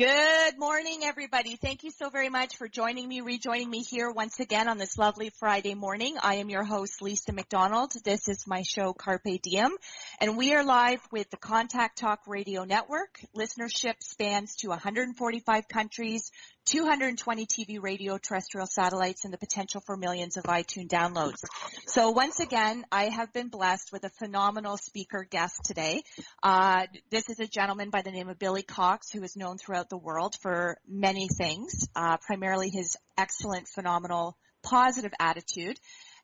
Good morning, everybody. Thank you so very much for joining me, rejoining me here once again on this lovely Friday morning. I am your host, Lisa McDonald. This is my show, Carpe Diem, and we are live with the Contact Talk Radio Network. Listenership spans to 145 countries, 220 TV, radio, terrestrial satellites, and the potential for millions of iTunes downloads. So once again, I have been blessed with a phenomenal speaker guest today. Uh, this is a gentleman by the name of Billy Cox, who is known throughout the world for many things, uh, primarily his excellent, phenomenal, positive attitude.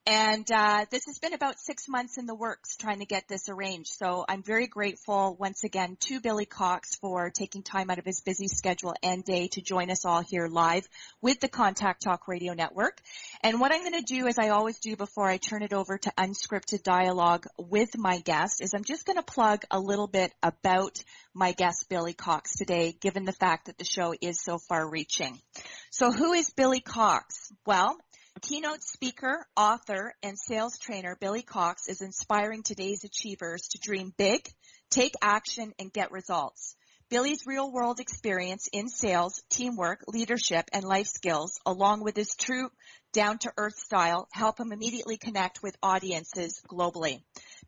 And uh, this has been about six months in the works trying to get this arranged. So I'm very grateful once again to Billy Cox for taking time out of his busy schedule and day to join us all here live with the Contact Talk Radio Network. And what I'm going to do, as I always do before I turn it over to unscripted dialogue with my guest, is I'm just going to plug a little bit about my guest Billy Cox today, given the fact that the show is so far reaching. So who is Billy Cox? Well, Keynote speaker, author, and sales trainer Billy Cox is inspiring today's achievers to dream big, take action, and get results. Billy's real world experience in sales, teamwork, leadership, and life skills, along with his true down to earth style, help him immediately connect with audiences globally.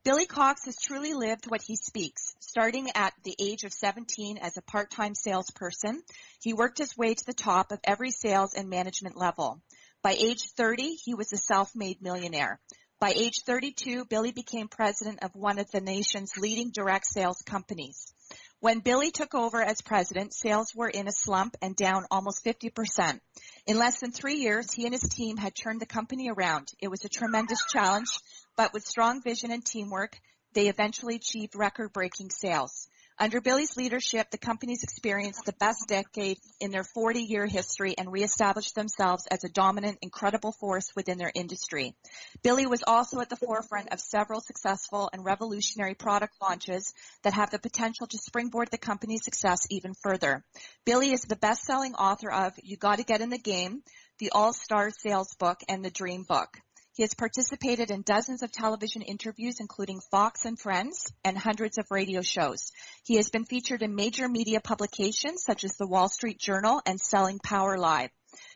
Billy Cox has truly lived what he speaks. Starting at the age of 17 as a part-time salesperson, he worked his way to the top of every sales and management level. By age 30, he was a self-made millionaire. By age 32, Billy became president of one of the nation's leading direct sales companies. When Billy took over as president, sales were in a slump and down almost 50%. In less than three years, he and his team had turned the company around. It was a tremendous challenge, but with strong vision and teamwork, they eventually achieved record-breaking sales. Under Billy's leadership, the companies experienced the best decade in their 40-year history and reestablished themselves as a dominant, incredible force within their industry. Billy was also at the forefront of several successful and revolutionary product launches that have the potential to springboard the company's success even further. Billy is the best-selling author of You Gotta Get in the Game, the All-Star Sales Book, and the Dream Book. He has participated in dozens of television interviews, including Fox and Friends, and hundreds of radio shows. He has been featured in major media publications such as the Wall Street Journal and Selling Power Live.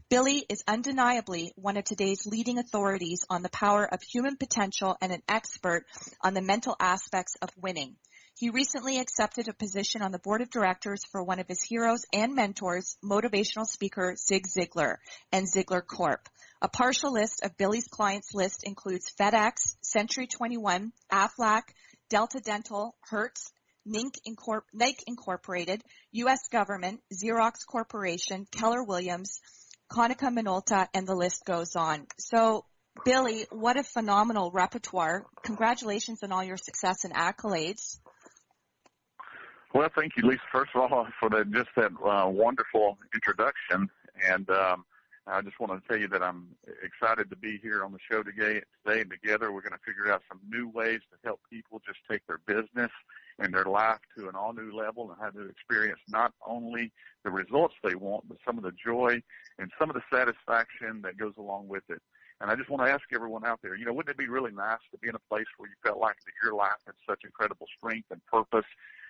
Billy is undeniably one of today's leading authorities on the power of human potential and an expert on the mental aspects of winning. He recently accepted a position on the board of directors for one of his heroes and mentors, motivational speaker Zig Ziglar and Ziglar Corp. A partial list of Billy's clients list includes FedEx, Century 21, Aflac, Delta Dental, Hertz, Nink, Incorpor- Nike Incorporated, U.S. Government, Xerox Corporation, Keller Williams, Konica Minolta, and the list goes on. So, Billy, what a phenomenal repertoire. Congratulations on all your success and accolades. Well, thank you, Lisa, first of all, for that just that uh, wonderful introduction. And um, I just want to tell you that I'm excited to be here on the show today. Today, and together, we're going to figure out some new ways to help people just take their business and their life to an all new level and have to experience not only the results they want, but some of the joy and some of the satisfaction that goes along with it. And I just want to ask everyone out there, you know, wouldn't it be really nice to be in a place where you felt like that your life had such incredible strength and purpose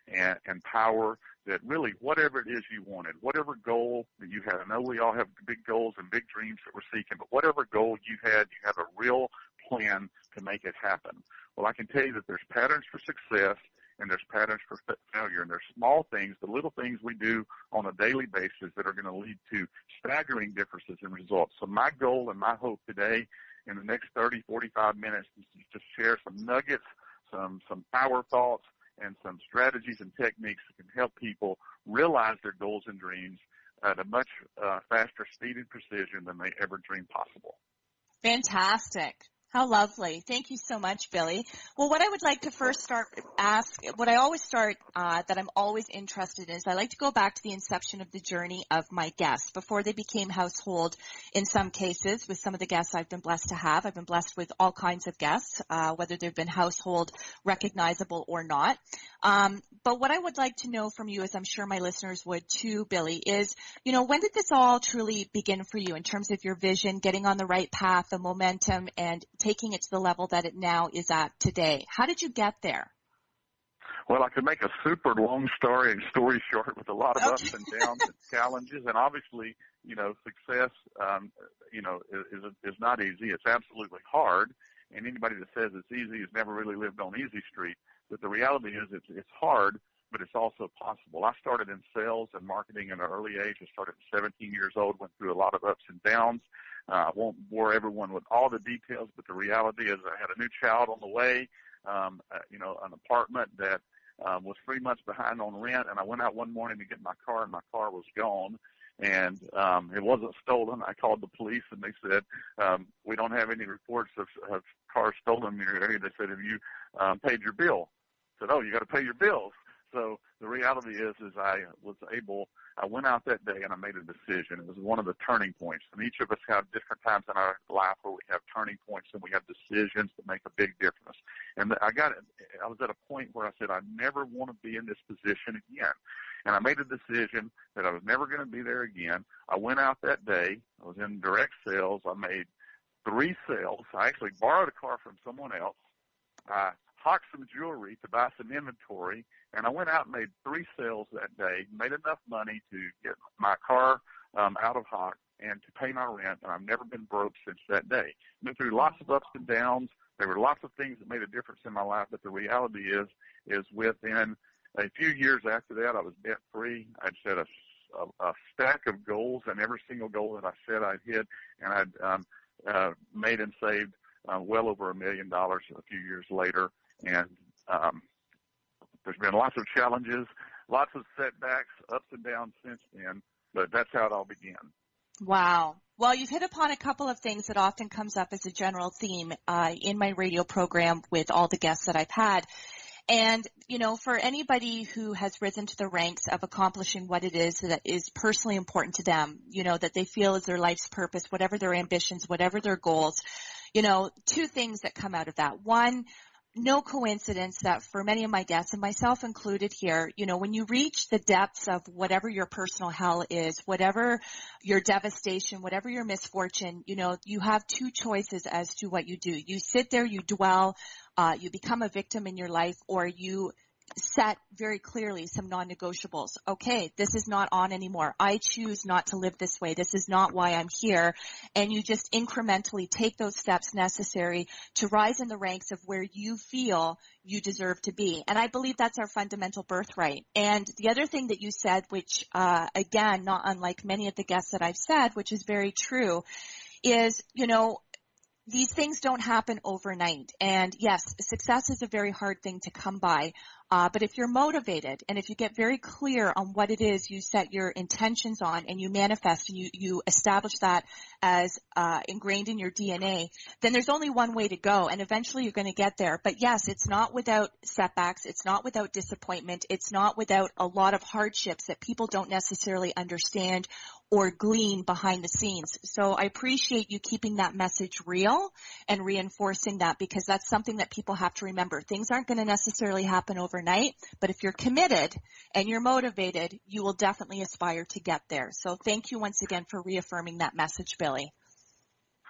and, and power that really whatever it is you wanted, whatever goal that you had, I know we all have big goals and big dreams that we're seeking, but whatever goal you had, you have a real plan to make it happen. Well, I can tell you that there's patterns for success and there's patterns for failure and there's small things, the little things we do on a daily basis that are going to lead to staggering differences in results. So my goal and my hope today in the next 30, 45 minutes is to share some nuggets, some, some power thoughts, and some strategies and techniques that can help people realize their goals and dreams at a much uh, faster speed and precision than they ever dreamed possible. Fantastic. How lovely. Thank you so much, Billy. Well, what I would like to first start ask, what I always start, uh, that I'm always interested in is I like to go back to the inception of the journey of my guests before they became household in some cases with some of the guests I've been blessed to have. I've been blessed with all kinds of guests, uh, whether they've been household recognizable or not. Um, but what I would like to know from you, as I'm sure my listeners would too, Billy, is, you know, when did this all truly begin for you in terms of your vision, getting on the right path, the momentum, and taking it to the level that it now is at today? How did you get there? Well, I could make a super long story and story short with a lot of okay. ups and downs and challenges, and obviously, you know, success, um, you know, is is not easy. It's absolutely hard, and anybody that says it's easy has never really lived on easy street. But the reality is, it's it's hard, but it's also possible. I started in sales and marketing at an early age. I started at 17 years old, went through a lot of ups and downs. Uh, I won't bore everyone with all the details, but the reality is I had a new child on the way, um, uh, you know, an apartment that um, was three months behind on rent, and I went out one morning to get my car, and my car was gone, and um, it wasn't stolen. I called the police, and they said um, we don't have any reports of, of cars stolen in your area. They said, have you um, paid your bill? Said, oh, you got to pay your bills. So the reality is, is I was able, I went out that day and I made a decision. It was one of the turning points. And each of us have different times in our life where we have turning points and we have decisions that make a big difference. And I got, I was at a point where I said, I never want to be in this position again. And I made a decision that I was never going to be there again. I went out that day. I was in direct sales. I made three sales. I actually borrowed a car from someone else. I hawked some jewelry to buy some inventory, and I went out and made three sales that day, made enough money to get my car um, out of Hawk and to pay my rent, and I've never been broke since that day. Went through lots of ups and downs. There were lots of things that made a difference in my life, but the reality is, is within a few years after that, I was debt free. I'd set a, a, a stack of goals, and every single goal that I said I'd hit, and I'd um, uh, made and saved uh, well over a million dollars a few years later. And um, there's been lots of challenges, lots of setbacks, ups and downs since then, but that's how it all began. Wow. Well, you've hit upon a couple of things that often comes up as a general theme uh, in my radio program with all the guests that I've had. And, you know, for anybody who has risen to the ranks of accomplishing what it is that is personally important to them, you know, that they feel is their life's purpose, whatever their ambitions, whatever their goals, you know, two things that come out of that. One, no coincidence that for many of my guests and myself included here, you know, when you reach the depths of whatever your personal hell is, whatever your devastation, whatever your misfortune, you know, you have two choices as to what you do. You sit there, you dwell, uh, you become a victim in your life, or you set very clearly some non-negotiables. Okay, this is not on anymore. I choose not to live this way. This is not why I'm here. And you just incrementally take those steps necessary to rise in the ranks of where you feel you deserve to be. And I believe that's our fundamental birthright. And the other thing that you said, which, uh, again, not unlike many of the guests that I've said, which is very true, is, you know, these things don't happen overnight. And yes, success is a very hard thing to come by. Uh, but if you're motivated and if you get very clear on what it is you set your intentions on and you manifest and you, you establish that as uh, ingrained in your DNA, then there's only one way to go and eventually you're going to get there. But yes, it's not without setbacks. It's not without disappointment. It's not without a lot of hardships that people don't necessarily understand or glean behind the scenes. So I appreciate you keeping that message real and reinforcing that because that's something that people have to remember. Things aren't going to necessarily happen overnight, but if you're committed and you're motivated, you will definitely aspire to get there. So thank you once again for reaffirming that message, Billy.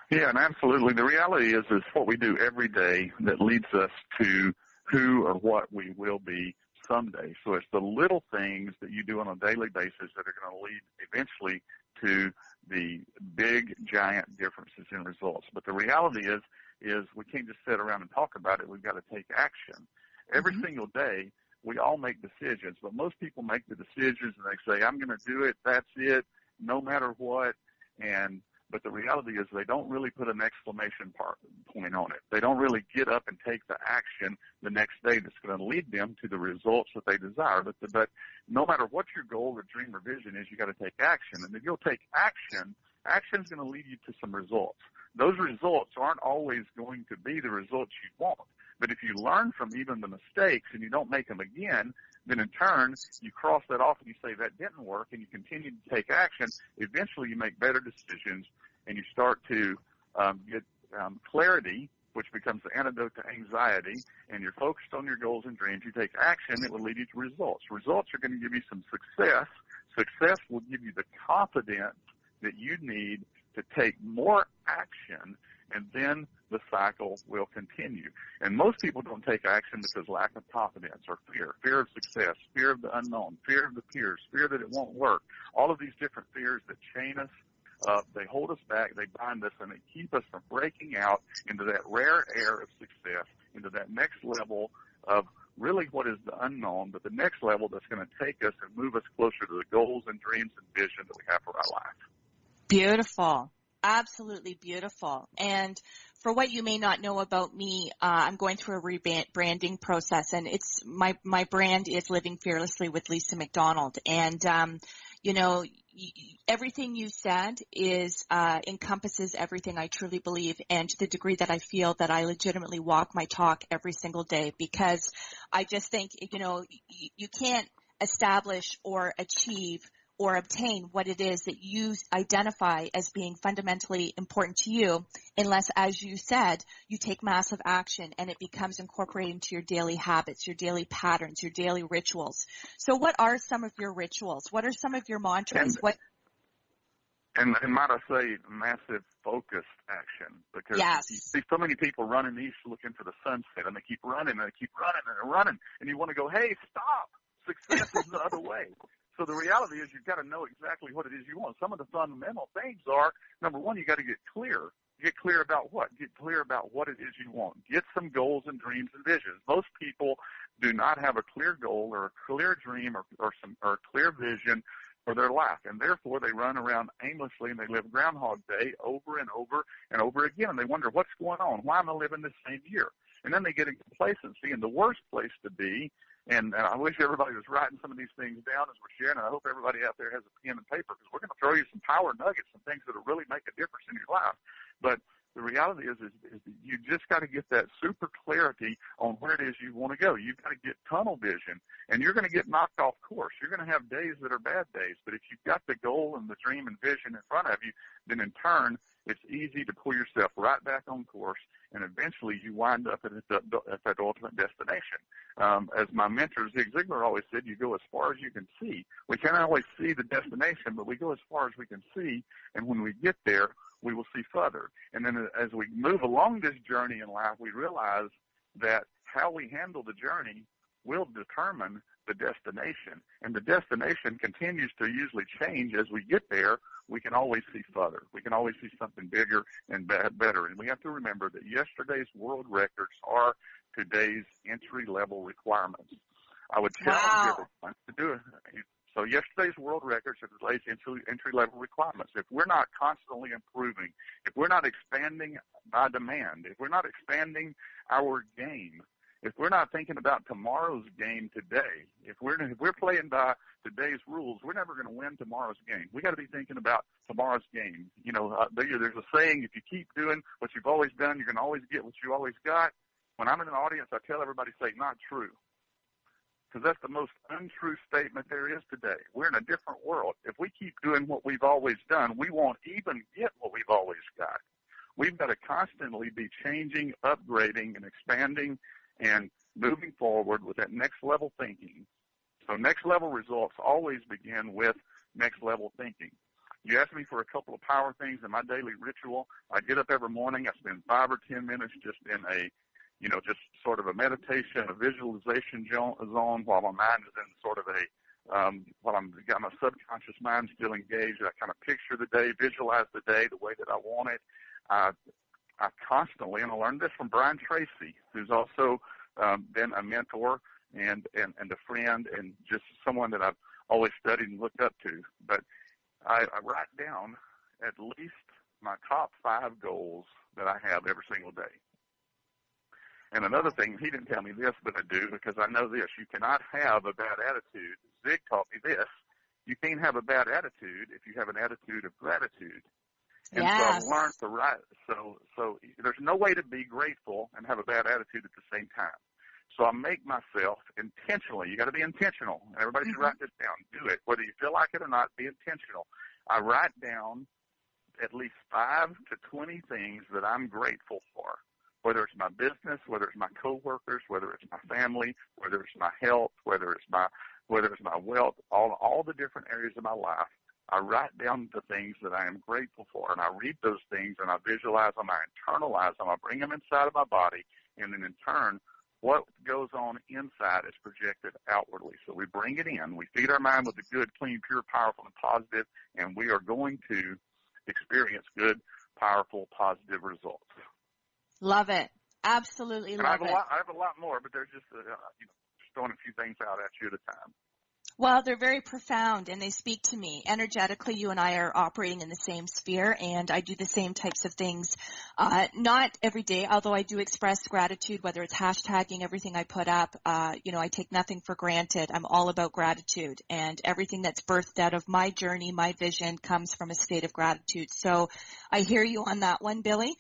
Yeah, and absolutely. The reality is, is what we do every day that leads us to who or what we will be someday. So it's the little things that you do on a daily basis that are going to lead eventually to the big giant differences in results. But the reality is, is we can't just sit around and talk about it. We've got to take action. Every mm-hmm. single day, we all make decisions, but most people make the decisions and they say, I'm going to do it. That's it, no matter what. And but the reality is they don't really put an exclamation part, point on it. They don't really get up and take the action the next day that's going to lead them to the results that they desire. But, the, but no matter what your goal or dream or vision is, you got to take action. And if you'll take action, action is going to lead you to some results. Those results aren't always going to be the results you want. But if you learn from even the mistakes and you don't make them again, then in turn, you cross that off and you say that didn't work and you continue to take action. Eventually you make better decisions and you start to um, get um, clarity, which becomes the antidote to anxiety, and you're focused on your goals and dreams. You take action, it will lead you to results. Results are going to give you some success. Success will give you the confidence that you need to take more action and then the cycle will continue. And most people don't take action because lack of confidence or fear, fear of success, fear of the unknown, fear of the peers, fear that it won't work. All of these different fears that chain us up, they hold us back, they bind us, and they keep us from breaking out into that rare air of success, into that next level of really what is the unknown, but the next level that's going to take us and move us closer to the goals and dreams and vision that we have for our life. Beautiful. Absolutely beautiful. And for what you may not know about me, uh, I'm going through a rebranding process and it's my, my brand is living fearlessly with Lisa McDonald. And, um, you know, everything you said is uh, encompasses everything I truly believe, and to the degree that I feel that I legitimately walk my talk every single day, because I just think you know you can't establish or achieve or obtain what it is that you identify as being fundamentally important to you unless, as you said, you take massive action and it becomes incorporated into your daily habits, your daily patterns, your daily rituals. So what are some of your rituals? What are some of your mantras? And, what and, and might I say, massive focused action because yes. you see so many people running east looking for the sunset, and they keep running and they keep running and running, and you want to go, hey, stop! Success is the other way. So the reality is you've got to know exactly what it is you want. Some of the fundamental things are, number one, you got to get clear. Get clear about what? Get clear about what it is you want. Get some goals and dreams and visions. Most people do not have a clear goal or a clear dream or, or some or a clear vision for their life. And therefore they run around aimlessly and they live Groundhog Day over and over and over again. And they wonder, what's going on? Why am I living the same year? And then they get in complacency. And the worst place to be and, and I wish everybody was writing some of these things down as we're sharing. And I hope everybody out there has a pen and paper because we're going to throw you some power nuggets, some things that'll really make a difference in your life. But the reality is, is, is you just got to get that super clarity on where it is you want to go. You've got to get tunnel vision, and you're going to get knocked off course. You're going to have days that are bad days, but if you've got the goal and the dream and vision in front of you, then in turn, it's easy to pull yourself right back on course, and eventually you wind up at, the, at that ultimate destination. Um, as my mentor Zig Ziglar always said, you go as far as you can see. We can't always see the destination, but we go as far as we can see, and when we get there, we will see further. And then as we move along this journey in life, we realize that how we handle the journey will determine the destination. And the destination continues to usually change as we get there. We can always see further. We can always see something bigger and better. And we have to remember that yesterday's world records are today's entry level requirements. I would challenge wow. everyone to do it. So yesterday's world records are today's entry, entry level requirements. If we're not constantly improving, if we're not expanding by demand, if we're not expanding our game, if we're not thinking about tomorrow's game today, if we're if we're playing by today's rules, we're never going to win tomorrow's game. We got to be thinking about tomorrow's game. You know, uh, there's a saying: if you keep doing what you've always done, you're going to always get what you always got. When I'm in an audience, I tell everybody, say, not true. because that's the most untrue statement there is today. We're in a different world. If we keep doing what we've always done, we won't even get what we've always got. We've got to constantly be changing, upgrading, and expanding and moving forward with that next level thinking. So next level results always begin with next level thinking. You ask me for a couple of power things in my daily ritual. I get up every morning. I spend five or ten minutes just in a, you know, just sort of a meditation, a visualization zone while my mind is in sort of a, um, while I'm got my subconscious mind still engaged. I kind of picture the day, visualize the day the way that I want it. I, I constantly, and I learned this from Brian Tracy, who's also um, been a mentor and, and, and a friend and just someone that I've always studied and looked up to. But I, I write down at least my top five goals that I have every single day. And another thing, he didn't tell me this, but I do because I know this. You cannot have a bad attitude. Zig taught me this. You can't have a bad attitude if you have an attitude of gratitude. And yes. so I've learned to write. So, so there's no way to be grateful and have a bad attitude at the same time. So I make myself intentionally. You got to be intentional. Everybody should Mm-hmm. write this down. Do it, whether you feel like it or not. Be intentional. I write down at least five to twenty things that I'm grateful for. Whether it's my business, whether it's my coworkers, whether it's my family, whether it's my health, whether it's my whether it's my wealth, all all the different areas of my life. I write down the things that I am grateful for, and I read those things, and I visualize them, I internalize them, I bring them inside of my body, and then in turn, what goes on inside is projected outwardly. So we bring it in. We feed our mind with the good, clean, pure, powerful, and positive, and we are going to experience good, powerful, positive results. Love it. Absolutely And I love have it. a lot. I have a lot more, but they're just uh, you know just throwing a few things out at you at a time. Well, they're very profound and they speak to me. Energetically, you and I are operating in the same sphere and I do the same types of things. Uh, not every day, although I do express gratitude, whether it's hashtagging everything I put up. Uh, you know, I take nothing for granted. I'm all about gratitude and everything that's birthed out of my journey, my vision comes from a state of gratitude. So I hear you on that one, Billy.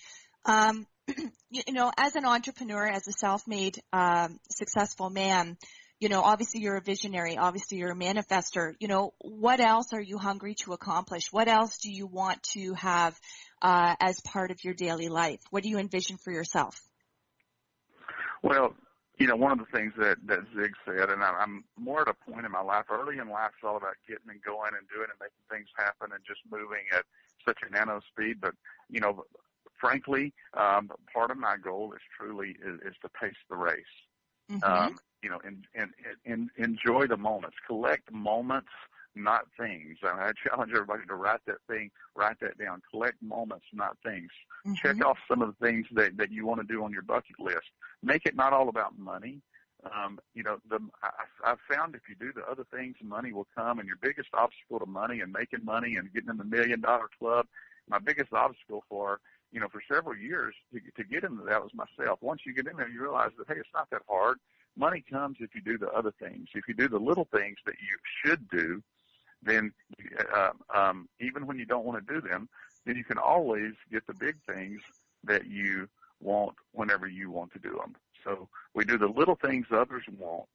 Um, you know, as an entrepreneur, as a self-made, um, successful man, you know, obviously you're a visionary, obviously you're a manifester. You know, what else are you hungry to accomplish? What else do you want to have uh, as part of your daily life? What do you envision for yourself? Well, you know, one of the things that that Zig said, and I, I'm more at a point in my life. Early in life, it's all about getting and going and doing and making things happen and just moving at such a nano speed. But you know, frankly, um, part of my goal is truly is, is to pace the race. Mm-hmm. Um, you know, and, and, and enjoy the moments. Collect moments, not things. And I challenge everybody to write that thing, write that down. Collect moments, not things. Mm-hmm. Check off some of the things that, that you want to do on your bucket list. Make it not all about money. Um, you know, the, I, I've found if you do the other things, money will come. And your biggest obstacle to money and making money and getting in the million dollar club, my biggest obstacle for you know, for several years to, to get into that was myself. Once you get in there, you realize that, hey, it's not that hard. Money comes if you do the other things. If you do the little things that you should do, then uh, um, even when you don't want to do them, then you can always get the big things that you want whenever you want to do them. So we do the little things others want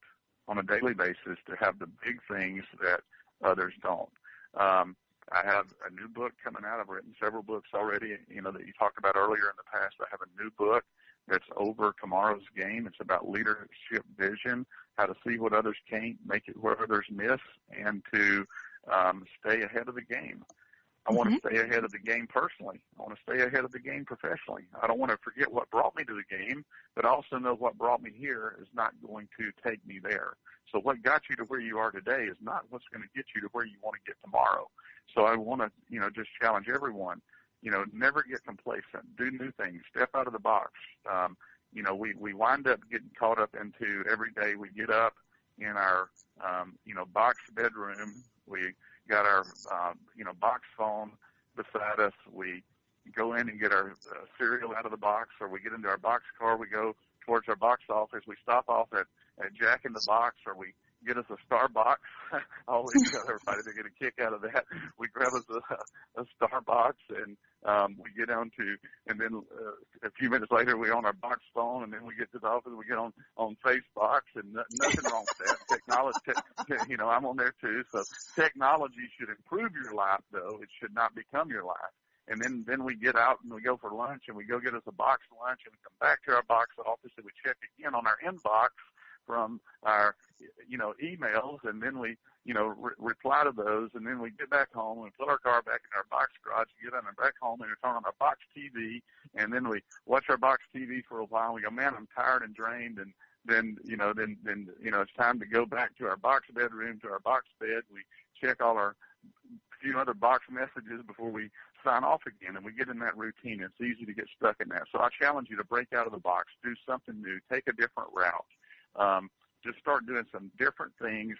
on a daily basis to have the big things that others don't. Um, I have a new book coming out. I've written several books already, you know, that you talked about earlier in the past. I have a new book that's over tomorrow's game. It's about leadership vision, how to see what others can't, make it where others miss, and to um, stay ahead of the game. I want to stay ahead of the game personally. I want to stay ahead of the game professionally. I don't want to forget what brought me to the game, but I also know what brought me here is not going to take me there. So what got you to where you are today is not what's going to get you to where you want to get tomorrow. So I want to, you know, just challenge everyone, you know, never get complacent. Do new things. Step out of the box. Um, you know, we, we wind up getting caught up into every day we get up in our, um, you know, box bedroom. We got our, um, you know, box phone beside us. We go in and get our uh, cereal out of the box or we get into our box car. We go towards our box office. We stop off at, at Jack in the Box or we get us a Starbucks. I always tell everybody to get a kick out of that. We grab us a, a Starbucks and um, we get on to, and then uh, a few minutes later we're on our box phone, and then we get to the office, we get on on Facebox, and no, nothing wrong with that. Technology, te- you know, I'm on there too. So technology should improve your life, though it should not become your life. And then then we get out and we go for lunch, and we go get us a box lunch, and we come back to our box office, and we check again on our inbox from our you know emails, and then we you know, re- reply to those, and then we get back home and put our car back in our box garage, and get in and back home and turn on our box TV, and then we watch our box TV for a while. And we go, man, I'm tired and drained, and then you know, then then you know, it's time to go back to our box bedroom, to our box bed. We check all our few other box messages before we sign off again, and we get in that routine. It's easy to get stuck in that. So I challenge you to break out of the box, do something new, take a different route. Um, just start doing some different things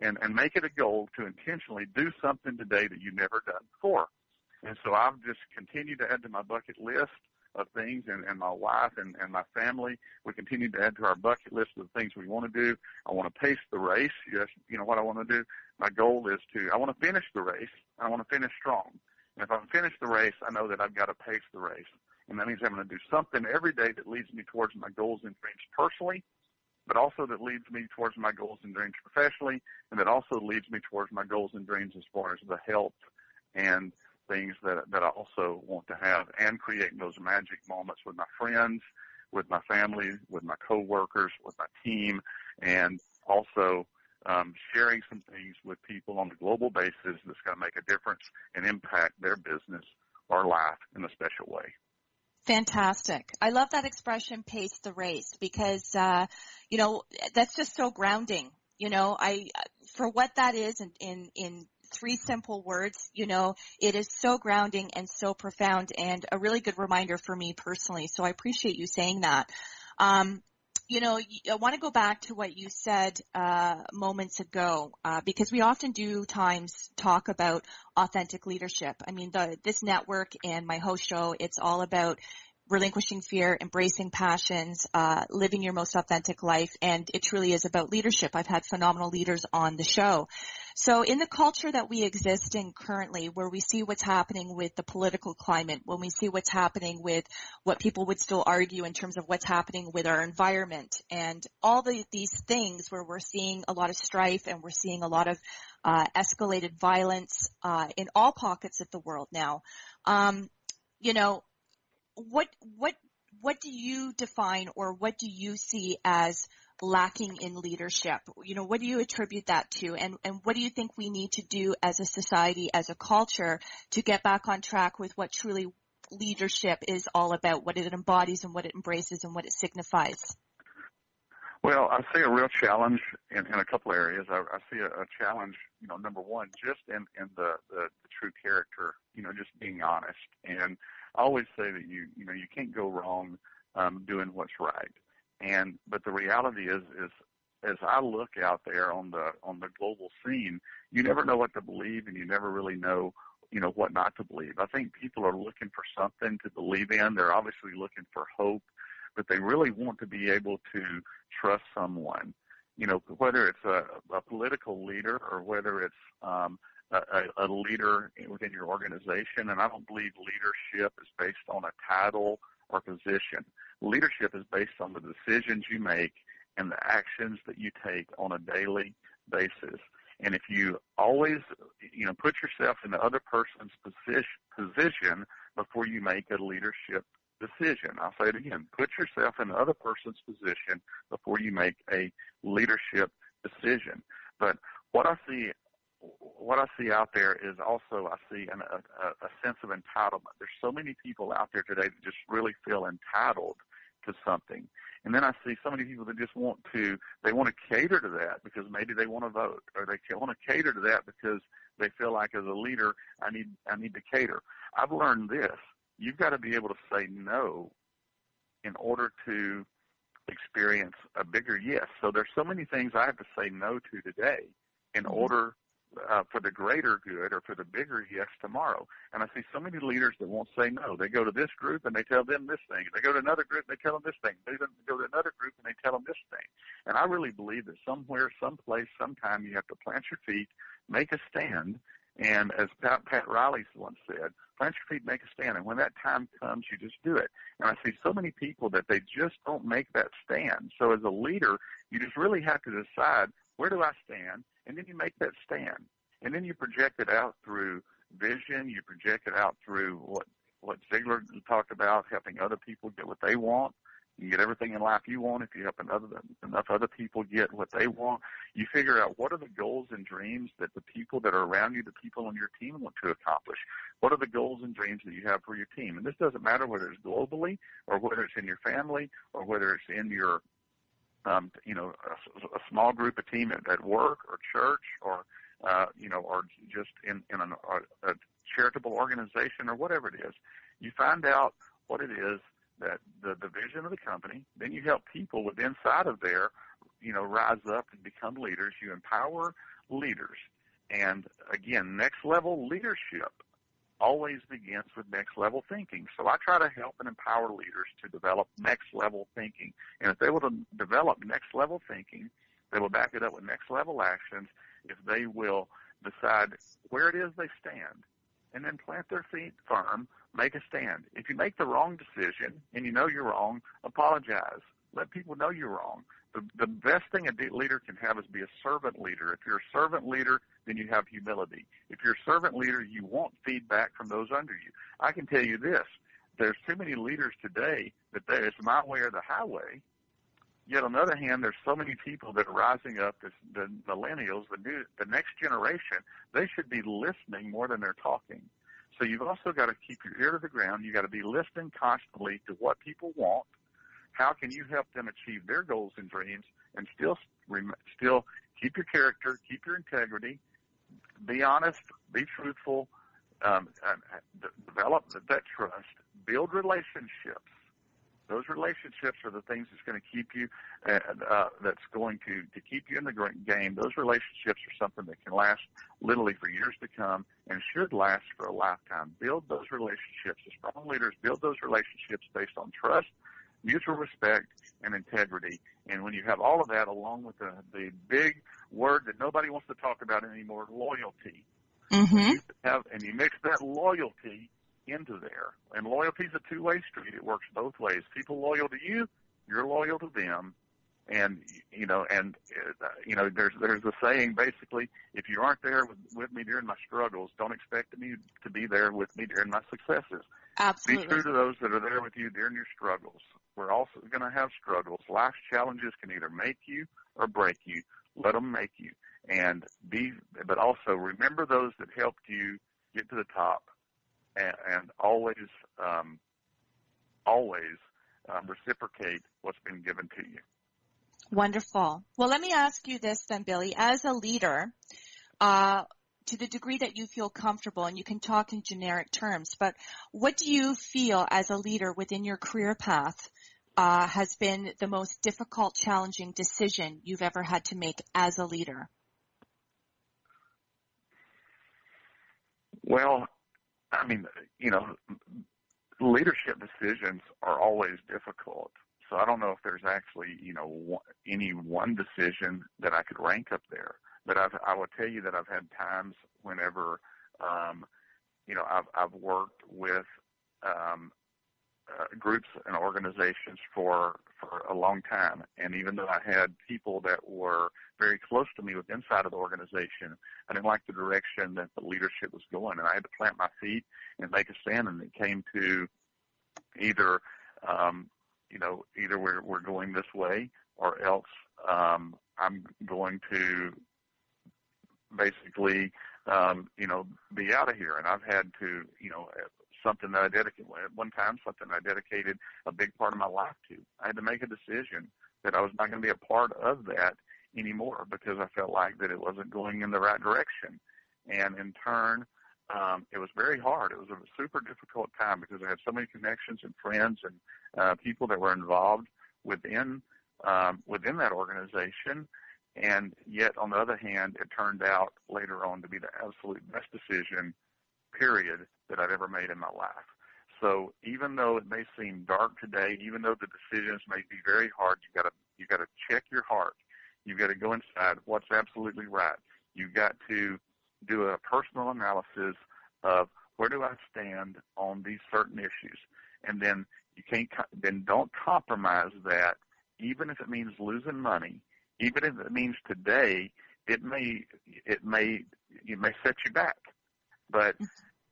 and, and make it a goal to intentionally do something today that you've never done before. And so I've just continued to add to my bucket list of things and, and my wife and, and my family. We continue to add to our bucket list of things we want to do. I want to pace the race. Yes, you know what I want to do? My goal is to, I want to finish the race. I want to finish strong. And if I finish the race, I know that I've got to pace the race. And that means I'm going to do something every day that leads me towards my goals and dreams personally but also that leads me towards my goals and dreams professionally, and that also leads me towards my goals and dreams as far as the health and things that that I also want to have, and creating those magic moments with my friends, with my family, with my coworkers, with my team, and also um, sharing some things with people on a global basis that's going to make a difference and impact their business or life in a special way. Fantastic. I love that expression, pace the race, because, uh, you know, that's just so grounding. You know, I, for what that is in, in, in three simple words, you know, it is so grounding and so profound and a really good reminder for me personally. So I appreciate you saying that. Um, you know, I want to go back to what you said uh, moments ago uh, because we often do times talk about authentic leadership. I mean, the, this network and my host show, it's all about relinquishing fear, embracing passions, uh, living your most authentic life, and it truly is about leadership. I've had phenomenal leaders on the show. So in the culture that we exist in currently, where we see what's happening with the political climate, when we see what's happening with what people would still argue in terms of what's happening with our environment, and all the, these things where we're seeing a lot of strife and we're seeing a lot of uh, escalated violence uh, in all pockets of the world now. Um, you know, what what what do you define or what do you see as lacking in leadership? You know, what do you attribute that to? And, and what do you think we need to do as a society, as a culture to get back on track with what truly leadership is all about, what it embodies and what it embraces and what it signifies? Well, I see a real challenge in, in a couple areas. I, I see a, a challenge, you know, number one, just in, in the, the, the true character, you know, just being honest and I always say that you you know you can't go wrong um, doing what's right. And but the reality is is as I look out there on the on the global scene, you never know what to believe, and you never really know you know what not to believe. I think people are looking for something to believe in. They're obviously looking for hope, but they really want to be able to trust someone. You know, whether it's a, a political leader or whether it's um, a, a leader within your organization. And I don't believe leadership is based on a title or position. Leadership is based on the decisions you make and the actions that you take on a daily basis. And if you always, you know, put yourself in the other person's position, position before you make a leadership decision. I'll say it again. Put yourself in the other person's position before you make a leadership decision. But what I see what I see out there is also I see an, a, a sense of entitlement. There's so many people out there today that just really feel entitled to something. And then I see so many people that just want to, they want to cater to that because maybe they want to vote or they want to cater to that because they feel like as a leader, I need, I need to cater. I've learned this. You've got to be able to say no in order to experience a bigger yes. So there's so many things I have to say no to today in mm-hmm. order uh, for the greater good or for the bigger yes tomorrow. And I see so many leaders that won't say no. They go to this group and they tell them this thing. They go to another group and they tell them this thing. They go to another group and they tell them this thing. And I really believe that somewhere, someplace, sometime you have to plant your feet, make a stand, and as Pat, Pat Riley once said, plant your feet, make a stand. And when that time comes, you just do it. And I see so many people that they just don't make that stand. So as a leader, you just really have to decide where do I stand, and then you make that stand, and then you project it out through vision. You project it out through what what Ziglar talked about, helping other people get what they want. You get everything in life you want if you help another, enough other people get what they want. You figure out what are the goals and dreams that the people that are around you, the people on your team want to accomplish. What are the goals and dreams that you have for your team? And this doesn't matter whether it's globally or whether it's in your family or whether it's in your, um, you know, a, a small group, a team at, at work or church or, uh, you know, or just in, in an, a, a charitable organization or whatever it is. You find out what it is that the, the vision of the company. Then you help people with inside of there, you know, rise up and become leaders. You empower leaders. And again, next level leadership always begins with next level thinking. So I try to help and empower leaders to develop next level thinking. And if they will develop next level thinking, they will back it up with next level actions if they will decide where it is they stand and then plant their feet firm make a stand. If you make the wrong decision and you know you're wrong, apologize. Let people know you're wrong. The, the best thing a leader can have is be a servant leader. If you're a servant leader, then you have humility. If you're a servant leader, you want feedback from those under you. I can tell you this. There's too many leaders today that there is my way or the highway. Yet on the other hand, there's so many people that are rising up, this, the millennials, the new, the next generation, they should be listening more than they're talking. So you've also got to keep your ear to the ground. You've got to be listening constantly to what people want. How can you help them achieve their goals and dreams and still still keep your character, keep your integrity, be honest, be truthful, um, develop that trust, build relationships those relationships are the things that's going to keep you, uh, uh, that's going to, to keep you in the game. Those relationships are something that can last literally for years to come and should last for a lifetime. Build those relationships. The strong leaders build those relationships based on trust, mutual respect, and integrity. And when you have all of that along with the, the big word that nobody wants to talk about anymore, loyalty. Mm-hmm. You have, and you mix that loyalty into there. And loyalty is a two-way street. It works both ways. People loyal to you, you're loyal to them. And you know, and uh, you know, there's there's a saying basically, if you aren't there with, with me during my struggles, don't expect me to be there with me during my successes. Absolutely. Be true to those that are there with you during your struggles. We're also going to have struggles. Life's challenges can either make you or break you. Let them make you. And be, but also remember those that helped you get to the top and, and always, um, always um, reciprocate what's been given to you. Wonderful. Well, let me ask you this then, Billy. As a leader, uh, to the degree that you feel comfortable, and you can talk in generic terms, but what do you feel as a leader within your career path uh, has been the most difficult, challenging decision you've ever had to make as a leader? Well, I mean, you know, leadership decisions are always difficult. So I don't know if there's actually, you know, any one decision that I could rank up there. But I've, I will tell you that I've had times whenever, um, you know, I've, I've worked with um, uh, groups and organizations for for a long time. And even though I had people that were very close to me with inside of the organization, I didn't like the direction that the leadership was going, and I had to plant my feet and make a stand. And it came to either, um, you know, either we're we're going this way, or else um, I'm going to basically, um, you know, be out of here. And I've had to, you know, something that I dedicated at one time, something I dedicated a big part of my life to. I had to make a decision that I was not going to be a part of that anymore because I felt like that it wasn't going in the right direction. And in turn, um, it was very hard. It was a super difficult time because I had so many connections and friends and uh, people that were involved within um, within that organization. And yet, on the other hand, it turned out later on to be the absolute best decision period that I've ever made in my life. So even though it may seem dark today, even though the decisions may be very hard, you gotta you gotta check your heart. You've got to go inside what's absolutely right. You've got to do a personal analysis of where do I stand on these certain issues? And then you can't, then don't compromise that, even if it means losing money, even if it means today, it may, it may, it may set you back. But mm-hmm.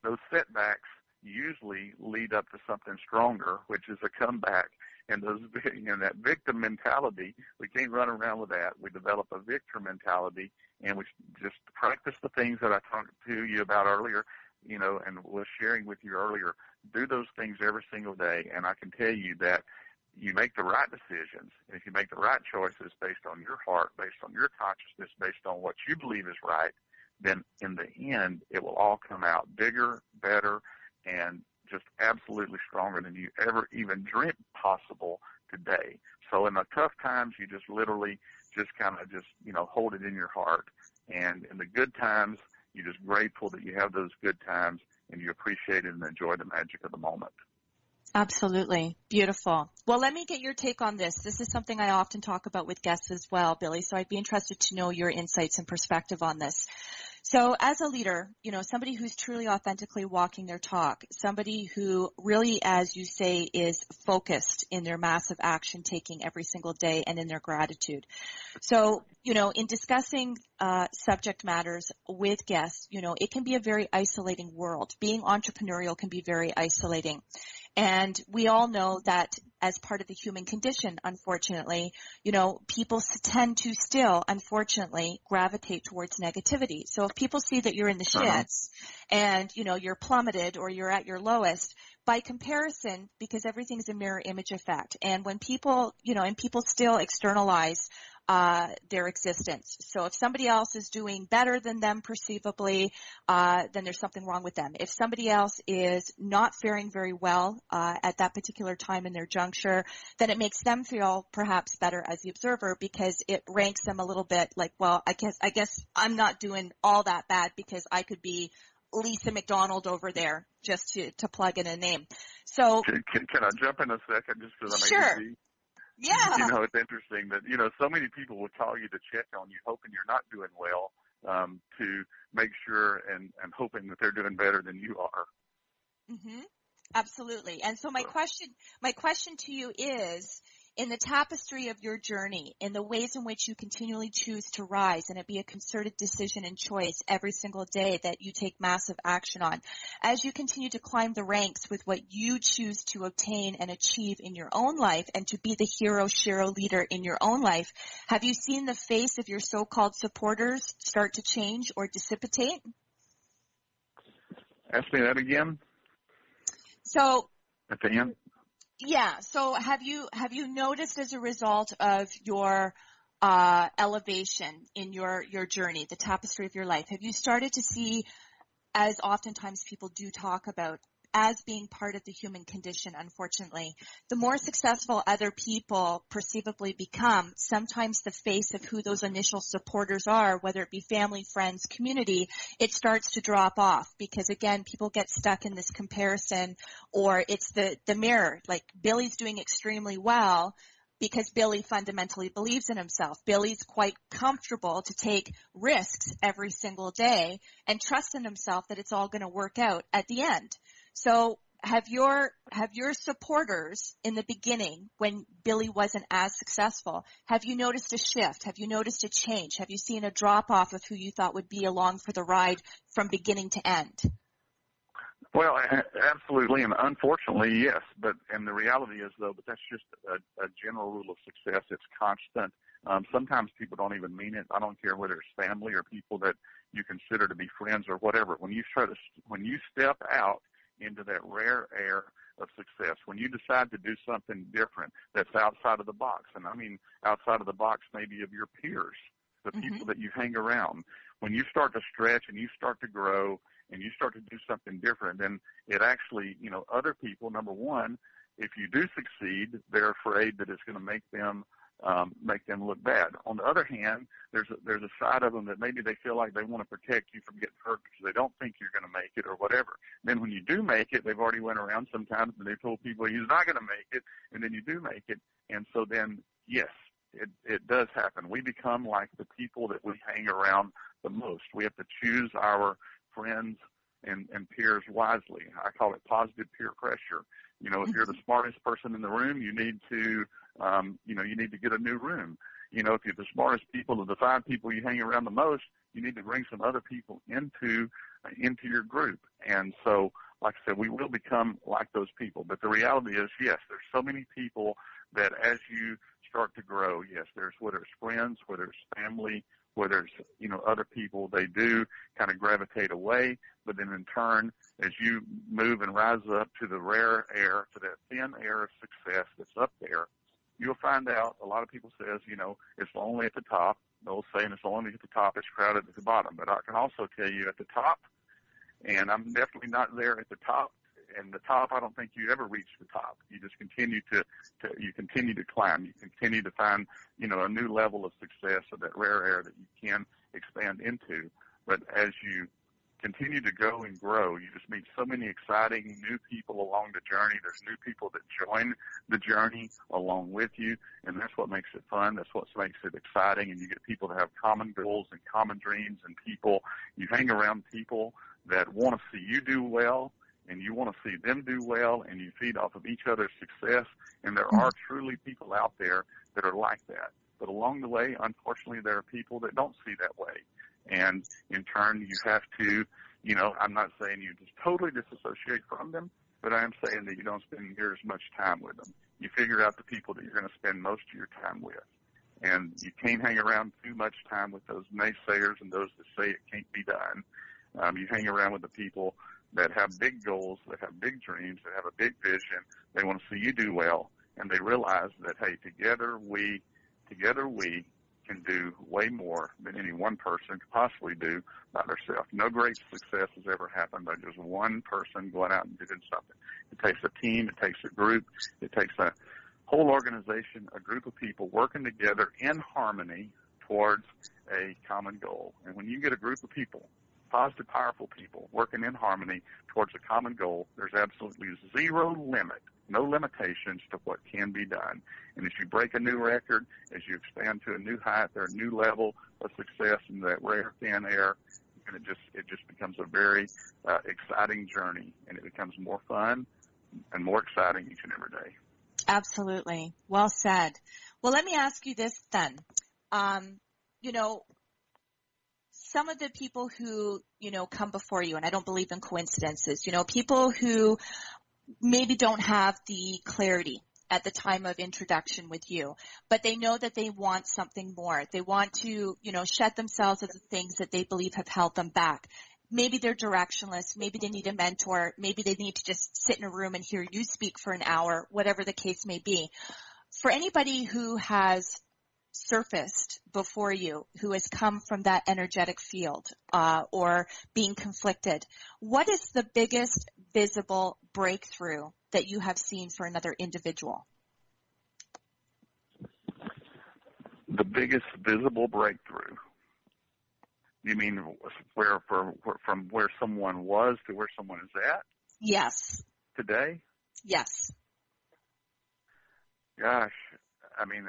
those setbacks usually lead up to something stronger, which is a comeback. And those, you know, that victim mentality, we can't run around with that. We develop a victor mentality and we just practice the things that I talked to you about earlier, you know, and was sharing with you earlier. Do those things every single day. And I can tell you that you make the right decisions. If you make the right choices based on your heart, based on your consciousness, based on what you believe is right, then in the end, it will all come out bigger, better, and just absolutely stronger than you ever even dreamt possible today. So in the tough times, you just literally just kind of just, you know, hold it in your heart. And in the good times, you're just grateful that you have those good times and you appreciate it and enjoy the magic of the moment. Absolutely. Beautiful. Well, let me get your take on this. This is something I often talk about with guests as well, Billy, so I'd be interested to know your insights and perspective on this. So as a leader, you know, somebody who's truly authentically walking their talk, somebody who really, as you say, is focused in their massive action taking every single day and in their gratitude. So, you know, in discussing uh, subject matters with guests, you know, it can be a very isolating world. Being entrepreneurial can be very isolating. And we all know that as part of the human condition, unfortunately, you know, people tend to still, unfortunately, gravitate towards negativity. So if people see that you're in the Uh-huh. shits and, you know, you're plummeted or you're at your lowest, by comparison, because everything's a mirror image effect. And when people, you know, and people still externalize uh, their existence. So if somebody else is doing better than them perceivably, uh, then there's something wrong with them. If somebody else is not faring very well uh, at that particular time in their juncture, then it makes them feel perhaps better as the observer because it ranks them a little bit like, well, I guess I guess I'm not doing all that bad because I could be Lisa McDonald over there, just to to plug in a name. So Can, can, can I jump in a second just because I'm Sure. ADD? Yeah, You know, it's interesting that, you know, so many people will call you to check on you hoping you're not doing well, um, to make sure and, and hoping that they're doing better than you are. hmm Absolutely. And so my question, my question to you is, in the tapestry of your journey, in the ways in which you continually choose to rise and it be a concerted decision and choice every single day that you take massive action on, as you continue to climb the ranks with what you choose to obtain and achieve in your own life and to be the hero, shero leader in your own life, have you seen the face of your so-called supporters start to change or dissipate? Ask me that again So at the end. Yeah. So have you have you noticed as a result of your uh, elevation in your your journey, the tapestry of your life, have you started to see, as oftentimes people do talk about, as being part of the human condition, unfortunately, the more successful other people perceivably become, sometimes the face of who those initial supporters are, whether it be family, friends, community, it starts to drop off because again, people get stuck in this comparison or it's the, the mirror, like Billy's doing extremely well because Billy fundamentally believes in himself. Billy's quite comfortable to take risks every single day and trust in himself that it's all going to work out at the end. So have your have your supporters in the beginning when Billy wasn't as successful, have you noticed a shift? Have you noticed a change? Have you seen a drop off of who you thought would be along for the ride from beginning to end? Well, absolutely, and unfortunately, yes. But and the reality is, though, but that's just a, a general rule of success. It's constant. Um, sometimes people don't even mean it. I don't care whether it's family or people that you consider to be friends or whatever. When you try to, when you step out into that rare air of success, when you decide to do something different that's outside of the box, and I mean outside of the box maybe of your peers, the Mhm. people that you hang around, when you start to stretch and you start to grow and you start to do something different, then it actually, you know, other people, number one, if you do succeed, they're afraid that it's going to make them um, make them look bad. On the other hand, there's a, there's a side of them that maybe they feel like they want to protect you from getting hurt because they don't think you're going to make it or whatever. Then when you do make it, they've already went around sometimes and they told people he's not going to make it, and then you do make it, and so then yes, it it does happen. We become like the people that we hang around the most. We have to choose our friends and, and peers wisely. I call it positive peer pressure. You know, if you're the smartest person in the room, you need to, um, you know, you need to get a new room. You know, if you're the smartest people of the five people you hang around the most, you need to bring some other people into uh, into your group. And so, like I said, we will become like those people. But the reality is, yes, there's so many people that as you start to grow, yes, there's whether it's friends, whether it's family, whether it's you know other people, they do kind of gravitate away. But then in turn, as you move and rise up to the rare air, to that thin air of success that's up there, you'll find out a lot of people says, you know, it's lonely at the top. The old saying it's lonely at the top, it's crowded at the bottom. But I can also tell you at the top, and I'm definitely not there at the top. And the top, I don't think you ever reach the top. You just continue to, to you continue to climb. You continue to find, you know, a new level of success of that rare air that you can expand into. But as you continue to go and grow. You just meet so many exciting new people along the journey. There's new people that join the journey along with you, and that's what makes it fun. That's what makes it exciting, and you get people that have common goals and common dreams, and people you hang around people that want to see you do well. And you want to see them do well, and you feed off of each other's success. And there are truly people out there that are like that. But along the way, unfortunately, there are people that don't see that way and in turn you have to, you know, I'm not saying you just totally disassociate from them, but I am saying that you don't spend near as much time with them. You figure out the people that you're going to spend most of your time with. And you can't hang around too much time with those naysayers and those that say it can't be done. Um, you hang around with the people that have big goals, that have big dreams, that have a big vision. They want to see you do well, and they realize that hey, together we, together we can do way more than any one person could possibly do by themselves. No great success has ever happened by just one person going out and doing something. It takes a team, it takes a group, it takes a whole organization, a group of people working together in harmony towards a common goal. And when you get a group of people, positive, powerful people working in harmony towards a common goal, there's absolutely zero limit no limitations to what can be done. And as you break a new record, as you expand to a new height or a new level of success in that rare thin air, and it just it just becomes a very uh, exciting journey, and it becomes more fun and more exciting each and every day. Absolutely, well said. Well, let me ask you this then. Um, you know, some of the people who, you know, come before you, and I don't believe in coincidences, you know, people who maybe don't have the clarity at the time of introduction with you, but they know that they want something more. They want to, you know, shed themselves of the things that they believe have held them back. Maybe they're directionless. Maybe they need a mentor. Maybe they need to just sit in a room and hear you speak for an hour, whatever the case may be. For anybody who has surfaced before you who has come from that energetic field uh, or being conflicted what is the biggest visible breakthrough that you have seen for another individual? The biggest visible breakthrough? You mean where for, from where someone was to where someone is at? Yes. Today? Yes. Gosh. I mean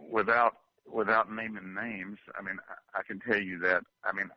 without without naming names, I mean, I I can tell you that. I mean,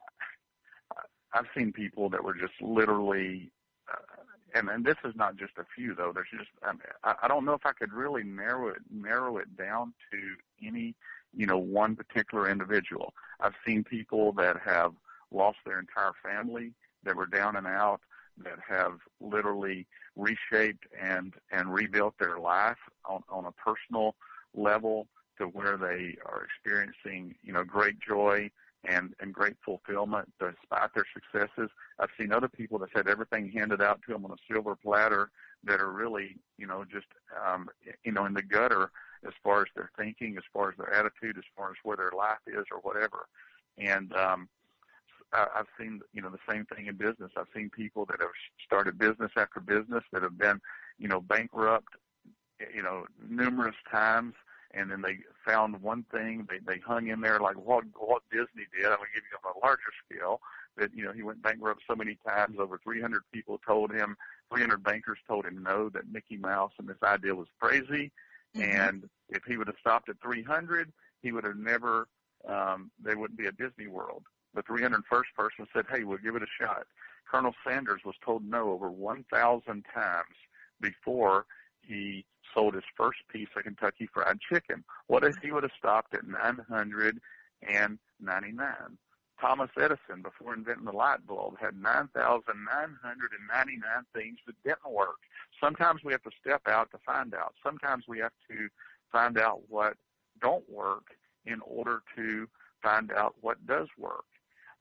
I've seen people that were just literally, uh, and and this is not just a few though. There's just I, mean, I, I don't know if I could really narrow it narrow it down to any you know one particular individual. I've seen people that have lost their entire family, that were down and out, that have literally reshaped and and rebuilt their life on on a personal level to where they are experiencing, you know, great joy and, and great fulfillment despite their successes. I've seen other people that had everything handed out to them on a silver platter that are really, you know, just, um, you know, in the gutter as far as their thinking, as far as their attitude, as far as where their life is or whatever. And, um, I've seen, you know, the same thing in business. I've seen people that have started business after business that have been, you know, bankrupt, you know, numerous times and then they found one thing they they hung in there like what what Disney did. I'm gonna give you on a larger scale that you know he went bankrupt so many times. Over 300 people told him, 300 bankers told him no that Mickey Mouse and this idea was crazy. Mm-hmm. And if he would have stopped at 300, he would have never. Um, there wouldn't be a Disney World. The 301st person said, "Hey, we'll give it a shot." Colonel Sanders was told no over 1,000 times before he sold his first piece of Kentucky Fried Chicken. What if he would have stopped at 999? Thomas Edison, before inventing the light bulb, had 9,999 things that didn't work. Sometimes we have to step out to find out. Sometimes we have to find out what don't work in order to find out what does work.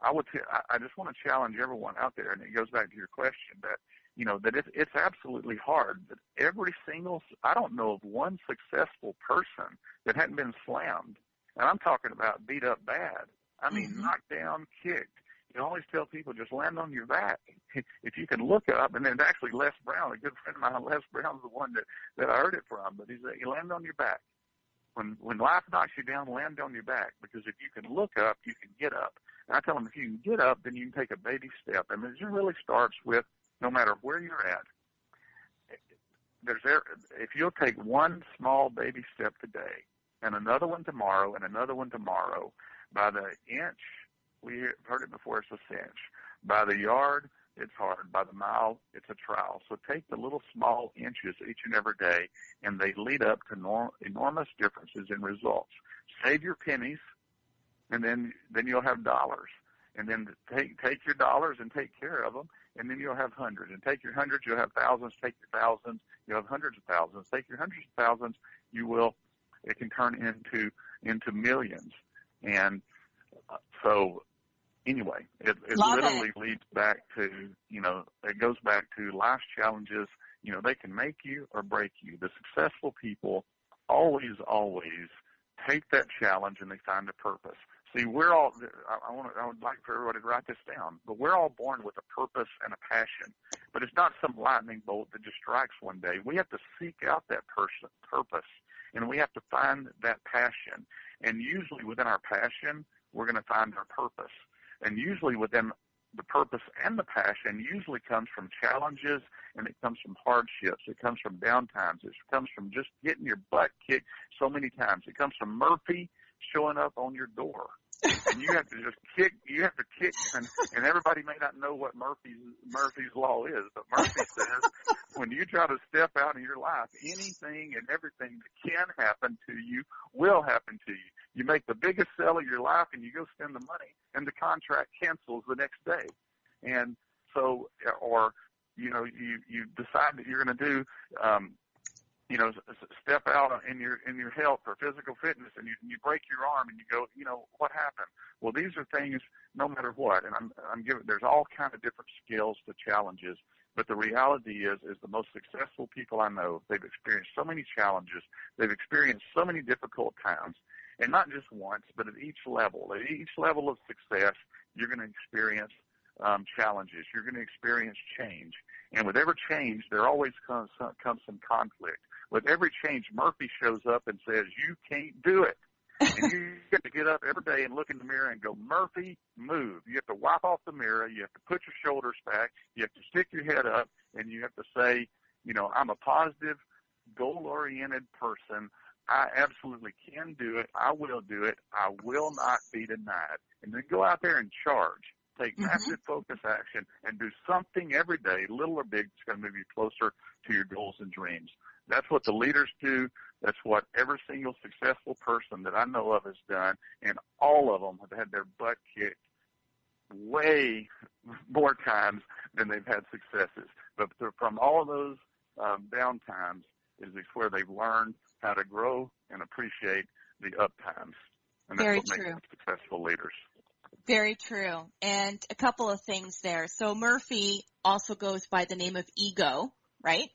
I would, t- I just want to challenge everyone out there, and it goes back to your question that, you know, that it, it's absolutely hard. That every single, I don't know of one successful person that hadn't been slammed, and I'm talking about beat up bad. I mean, mm-hmm. knocked down, kicked. You always tell people just land on your back. if you can look up, and then actually Les Brown, a good friend of mine, Les Brown's the one that that I heard it from. But he said, you land on your back. When when life knocks you down, land on your back because if you can look up, you can get up. And I tell them if you can get up, then you can take a baby step. And it really starts with no matter where you're at. There's if you'll take one small baby step today, and another one tomorrow, and another one tomorrow, by the inch, we heard it before, it's a cinch. By the yard, it's hard. By the mile, it's a trial. So take the little small inches each and every day, and they lead up to norm- enormous differences in results. Save your pennies, and then then you'll have dollars. And then take take your dollars and take care of them, and then you'll have hundreds. And take your hundreds, you'll have thousands. Take your thousands, you'll have hundreds of thousands. Take your hundreds of thousands, you will. It can turn into into millions. And uh, so anyway, it, it literally it. leads back to, you know, it goes back to life's challenges. You know, they can make you or break you. The successful people always, always take that challenge and they find a purpose. See, we're all, I, want I would like for everybody to write this down, but we're all born with a purpose and a passion. But it's not some lightning bolt that just strikes one day. We have to seek out that person, purpose and we have to find that passion. And usually within our passion, we're going to find our purpose. And usually within the purpose and the passion usually comes from challenges and it comes from hardships. It comes from downtimes. It comes from just getting your butt kicked so many times. It comes from Murphy showing up on your door you have to just kick. You have to kick, and, and everybody may not know what Murphy's Murphy's law is, but Murphy says when you try to step out in your life, anything and everything that can happen to you will happen to you. You make the biggest sale of your life, and you go spend the money, and the contract cancels the next day, and so or you know you you decide that you're going to do um, you know, step out in your in your health or physical fitness, and you you break your arm, and you go, you know, what happened? Well, these are things, no matter what, and I'm I'm giving. There's all kind of different skills to challenges, but the reality is, is the most successful people I know, they've experienced so many challenges, they've experienced so many difficult times, and not just once, but at each level. At each level of success, you're going to experience um, challenges. You're going to experience change. And with every change, there always comes, comes some conflict. With every change, Murphy shows up and says, you can't do it. and you have to get up every day and look in the mirror and go, Murphy, move. You have to wipe off the mirror. You have to put your shoulders back. You have to stick your head up and you have to say, you know, I'm a positive, goal-oriented person. I absolutely can do it. I will do it. I will not be denied. And then go out there and charge. Take mm-hmm. massive focus action and do something every day, little or big, that's going to move you closer to your goals and dreams. That's what the leaders do. That's what every single successful person that I know of has done, and all of them have had their butt kicked way more times than they've had successes. But from all of those um, down times is where they've learned how to grow and appreciate the up times. And that's Very what true. makes them successful leaders. Very true. And a couple of things there. So Murphy also goes by the name of Ego, right?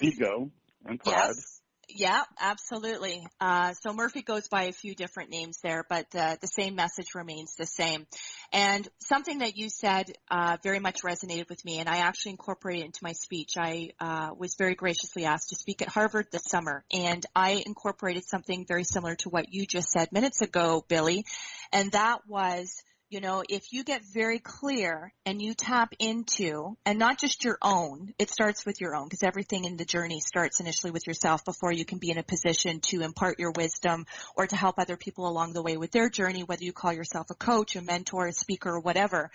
Ego and pride. Yes. Yeah, absolutely. Uh, so Murphy goes by a few different names there, but uh, the same message remains the same. And something that you said uh, very much resonated with me, and I actually incorporated it into my speech. I uh, was very graciously asked to speak at Harvard this summer, and I incorporated something very similar to what you just said minutes ago, Billy, and that was you know, if you get very clear and you tap into, and not just your own, it starts with your own because everything in the journey starts initially with yourself before you can be in a position to impart your wisdom or to help other people along the way with their journey, whether you call yourself a coach, a mentor, a speaker, or whatever.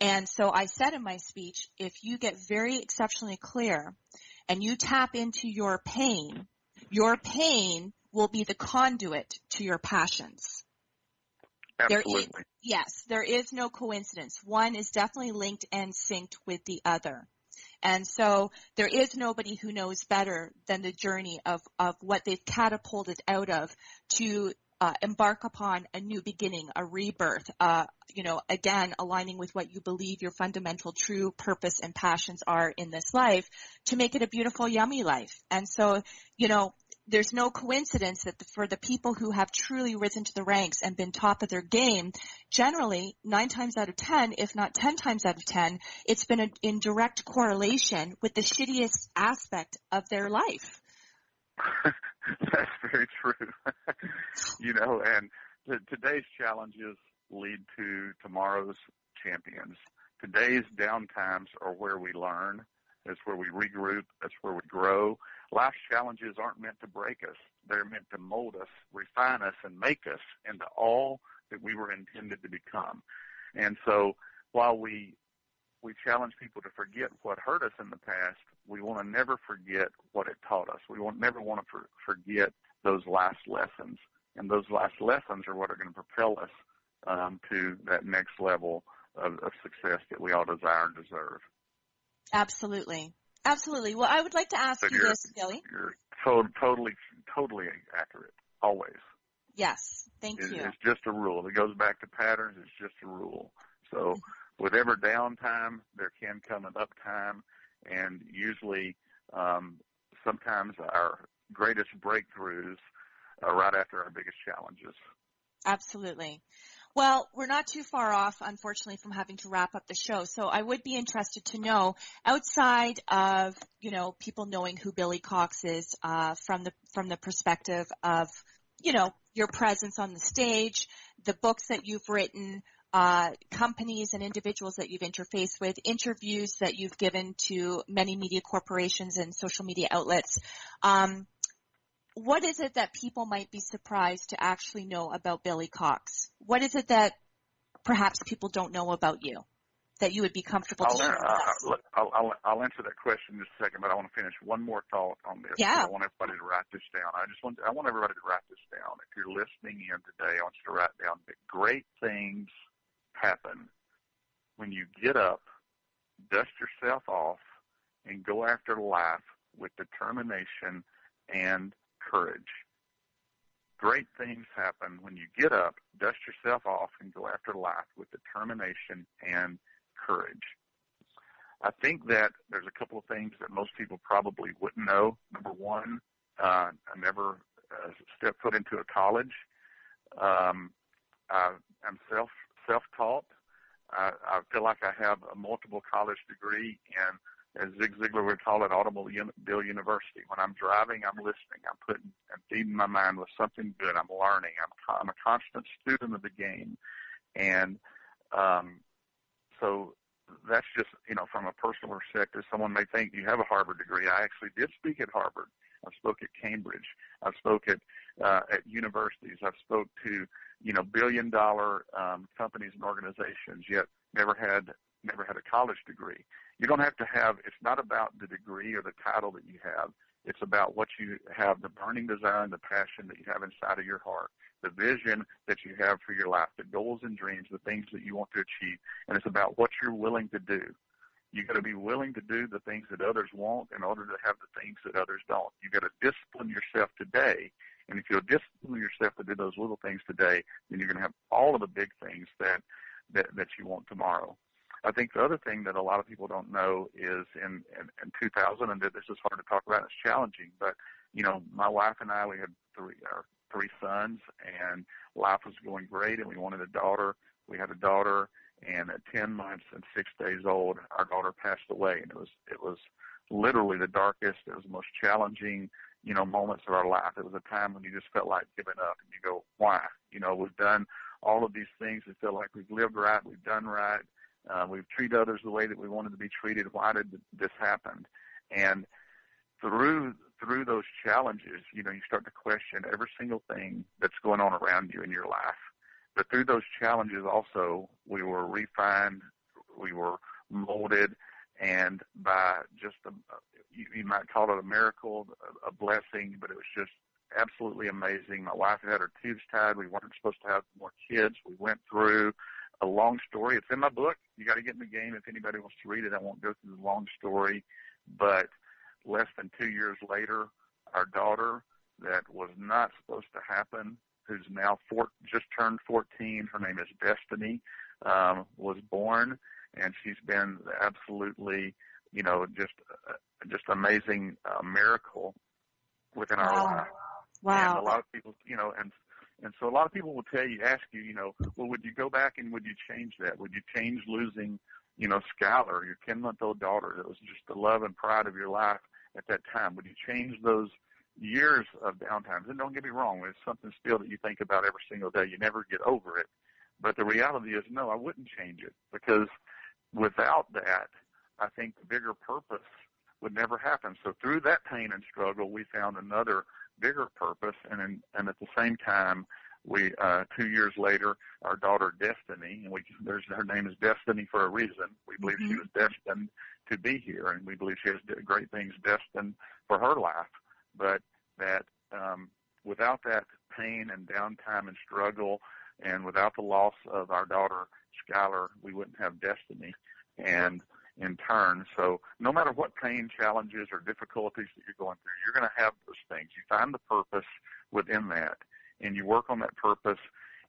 And so I said in my speech, if you get very exceptionally clear and you tap into your pain, your pain will be the conduit to your passions. Absolutely. There is, yes, there is no coincidence. One is definitely linked and synced with the other. And so there is nobody who knows better than the journey of, of what they've catapulted out of to uh, embark upon a new beginning, a rebirth, uh, you know, again, aligning with what you believe your fundamental true purpose and passions are in this life to make it a beautiful, yummy life. And so, you know, there's no coincidence that the, for the people who have truly risen to the ranks and been top of their game, generally nine times out of ten, if not ten times out of ten, it's been a, in direct correlation with the shittiest aspect of their life. That's very true. you know, and t- today's challenges lead to tomorrow's champions. Today's downtimes are where we learn. That's where we regroup. That's where we grow. Life's challenges aren't meant to break us. They're meant to mold us, refine us, and make us into all that we were intended to become. And so while we we challenge people to forget what hurt us in the past, we want to never forget what it taught us. We won't never want to for, forget those last lessons, and those last lessons are what are going to propel us um, to that next level of, of success that we all desire and deserve. Absolutely. Absolutely. Well, I would like to ask But you this, Billy. You're to- totally, totally accurate. Always. Yes. Thank It, you. it's just a rule. It goes back to patterns. It's just a rule. So with every downtime, there can come an uptime, and usually, um, sometimes our greatest breakthroughs are right after our biggest challenges. Absolutely. Well, we're not too far off, unfortunately, from having to wrap up the show. So I would be interested to know, outside of you know people knowing who Billy Cox is, uh, from the from the perspective of you know your presence on the stage, the books that you've written, uh, companies and individuals that you've interfaced with, interviews that you've given to many media corporations and social media outlets. Um, what is it that people might be surprised to actually know about Billy Cox? What is it that perhaps people don't know about you that you would be comfortable to I'll, share with uh, us? I'll, I'll, I'll, I'll answer that question in just a second, but I want to finish one more thought on this. Yeah. I want everybody to write this down. I just want I want everybody to write this down. If you're listening in today, I want you to write down great things happen when you get up, dust yourself off, and go after life with determination and courage. Great things happen when you get up, dust yourself off, and go after life with determination and courage. I think that there's a couple of things that most people probably wouldn't know. Number one, uh, I never uh, stepped foot into a college. Um, I, I'm self self taught. I, I feel like I have a multiple college degree in as Zig Ziglar would call it, automobile university. When I'm driving, I'm listening. I'm putting, I'm feeding my mind with something good. I'm learning. I'm, I'm a constant student of the game, and um, so that's just, you know, from a personal perspective. Someone may think you have a Harvard degree. I actually did speak at Harvard. I spoke at Cambridge. I've spoke at uh, at universities. I've spoke to, you know, billion dollar um, companies and organizations. Yet never had never had a college degree. You don't have to have. It's not about the degree or the title that you have. It's about what you have, the burning desire and the passion that you have inside of your heart, the vision that you have for your life, the goals and dreams, the things that you want to achieve, and it's about what you're willing to do. You got to be willing to do the things that others want in order to have the things that others don't. You got to discipline yourself today, and if you'll discipline yourself to do those little things today, then you're going to have all of the big things that that, that you want tomorrow. I think the other thing that a lot of people don't know is in, in, in 2000, and this is hard to talk about, it's challenging, but, you know, my wife and I, we had three, our three sons, and life was going great, and we wanted a daughter. We had a daughter, and at 10 months and six days old, our daughter passed away, and it was, it was literally the darkest, it was the most challenging, you know, moments of our life. It was a time when you just felt like giving up, and you go, why? You know, we've done all of these things. We feel like we've lived right, we've done right, uh, we've treated others the way that we wanted to be treated. Why did this happen? And through through those challenges, you know, you start to question every single thing that's going on around you in your life. But through those challenges also, we were refined, we were molded, and by just a, you, you might call it a miracle, a, a blessing, but it was just absolutely amazing. My wife had her tubes tied. We weren't supposed to have more kids. We went through a long story. It's in my book. You got to get in the game if anybody wants to read it. I won't go through the long story, but less than two years later, our daughter that was not supposed to happen, who's now four, just turned 14, her name is Destiny, um, was born, and she's been absolutely, you know, just uh, just amazing uh, miracle within our Wow. life. Wow. And a lot of people, you know, and and so a lot of people will tell you, ask you, you know, well, would you go back and would you change that? Would you change losing, you know, Skylar, your 10 month old daughter that was just the love and pride of your life at that time? Would you change those years of downtimes? And don't get me wrong, it's something still that you think about every single day. You never get over it. But the reality is, no, I wouldn't change it because without that, I think the bigger purpose would never happen. So through that pain and struggle, we found another bigger purpose, and in, and at the same time, we uh, two years later, our daughter Destiny, and we there's her name is Destiny for a reason. We believe she Mhm. was destined to be here, and we believe she has great things destined for her life. But that um, without that pain and downtime and struggle, and without the loss of our daughter Skylar, we wouldn't have Destiny. And in turn. So no matter what pain, challenges, or difficulties that you're going through, you're going to have those things. You find the purpose within that, and you work on that purpose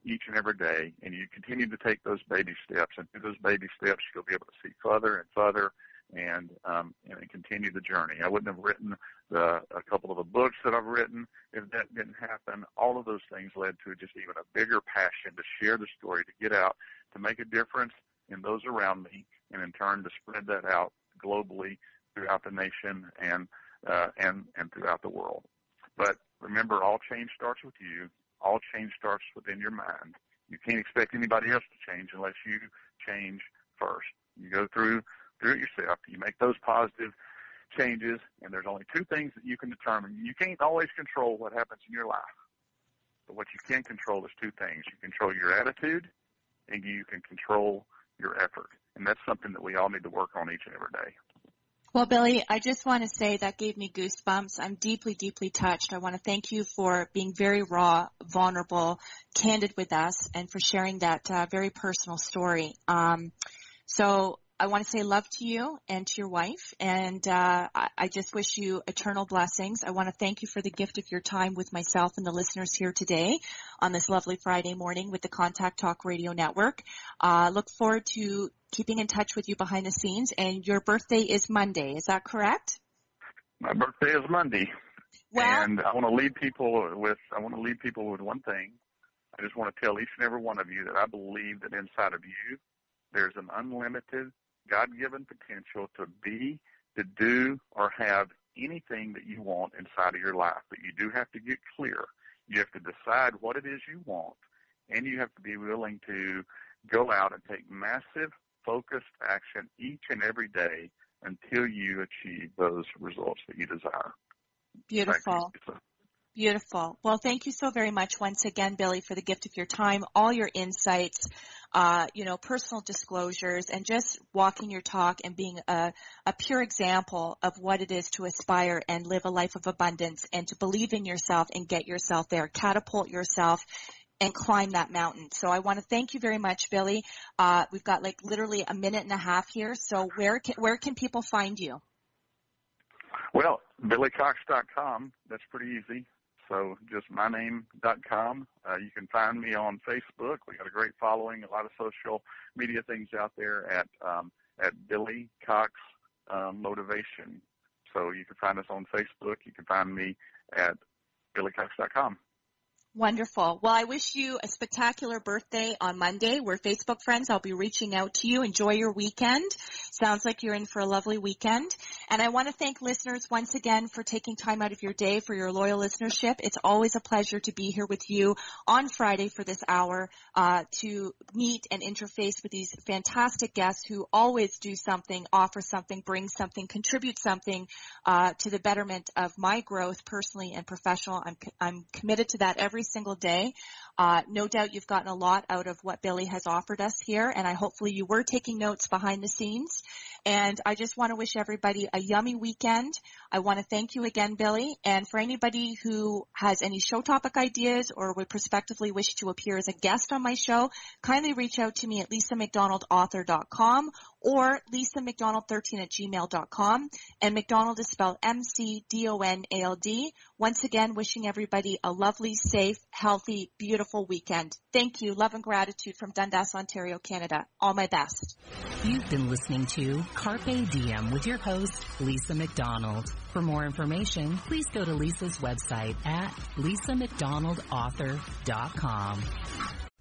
each and every day, and you continue to take those baby steps. And through those baby steps, you'll be able to see further and further, and um, and continue the journey. I wouldn't have written the a couple of the books that I've written if that didn't happen. All of those things led to just even a bigger passion to share the story, to get out, to make a difference in those around me, and in turn to spread that out globally throughout the nation and uh, and and throughout the world. But remember, all change starts with you. All change starts within your mind. You can't expect anybody else to change unless you change first. You go through through it yourself. You make those positive changes, and there's only two things that you can determine. You can't always control what happens in your life, but what you can control is two things. You control your attitude, and you can control your effort. And that's something that we all need to work on each and every day. Well, Billy, I just want to say that gave me goosebumps. I'm deeply, deeply touched. I want to thank you for being very raw, vulnerable, candid with us, and for sharing that uh, very personal story. Um, so I want to say love to you and to your wife, and uh, I, I just wish you eternal blessings. I want to thank you for the gift of your time with myself and the listeners here today on this lovely Friday morning with the Contact Talk Radio Network. Uh, look forward to keeping in touch with you behind the scenes. And your birthday is Monday, is that correct? My birthday is Monday, Well, and I want to lead people with I want to lead people with one thing. I just want to tell each and every one of you that I believe that inside of you there's an unlimited God-given potential to be, to do, or have anything that you want inside of your life. But you do have to get clear. You have to decide what it is you want, and you have to be willing to go out and take massive, focused action each and every day until you achieve those results that you desire. beautiful. Beautiful. Well, thank you so very much once again, Billy, for the gift of your time, all your insights, uh, you know, personal disclosures, and just walking your talk and being a, a pure example of what it is to aspire and live a life of abundance and to believe in yourself and get yourself there, catapult yourself and climb that mountain. So I want to thank you very much, Billy. Uh, we've got like literally a minute and a half here. So where can, where can people find you? Well, BillyCox.com, that's pretty easy. So just myname.com. Uh, you can find me on Facebook. We got a great following, a lot of social media things out there at um, at Billy Cox um, Motivation. So you can find us on Facebook. You can find me at BillyCox.com. Wonderful. Well, I wish you a spectacular birthday on Monday. We're Facebook friends. I'll be reaching out to you. Enjoy your weekend. Sounds like you're in for a lovely weekend. And I want to thank listeners once again for taking time out of your day for your loyal listenership. It's always a pleasure to be here with you on Friday for this hour uh, to meet and interface with these fantastic guests who always do something, offer something, bring something, contribute something uh, to the betterment of my growth personally and professional. I'm, I'm committed to that every single day. Uh, no doubt you've gotten a lot out of what Billy has offered us here, and I hopefully you were taking notes behind the scenes. And I just want to wish everybody a yummy weekend. I want to thank you again, Billy. And for anybody who has any show topic ideas or would prospectively wish to appear as a guest on my show, kindly reach out to me at lisamcdonaldauthor.com or lisa mcdonald 13 at gmail.com. And McDonald is spelled M-C-D-O-N-A-L-D. Once again, wishing everybody a lovely, safe, healthy, beautiful weekend. Thank you. Love and gratitude from Dundas, Ontario, Canada. All my best. You've been listening to Carpe Diem with your host, Lisa McDonald. For more information, please go to Lisa's website at lisamcdonaldauthor.com.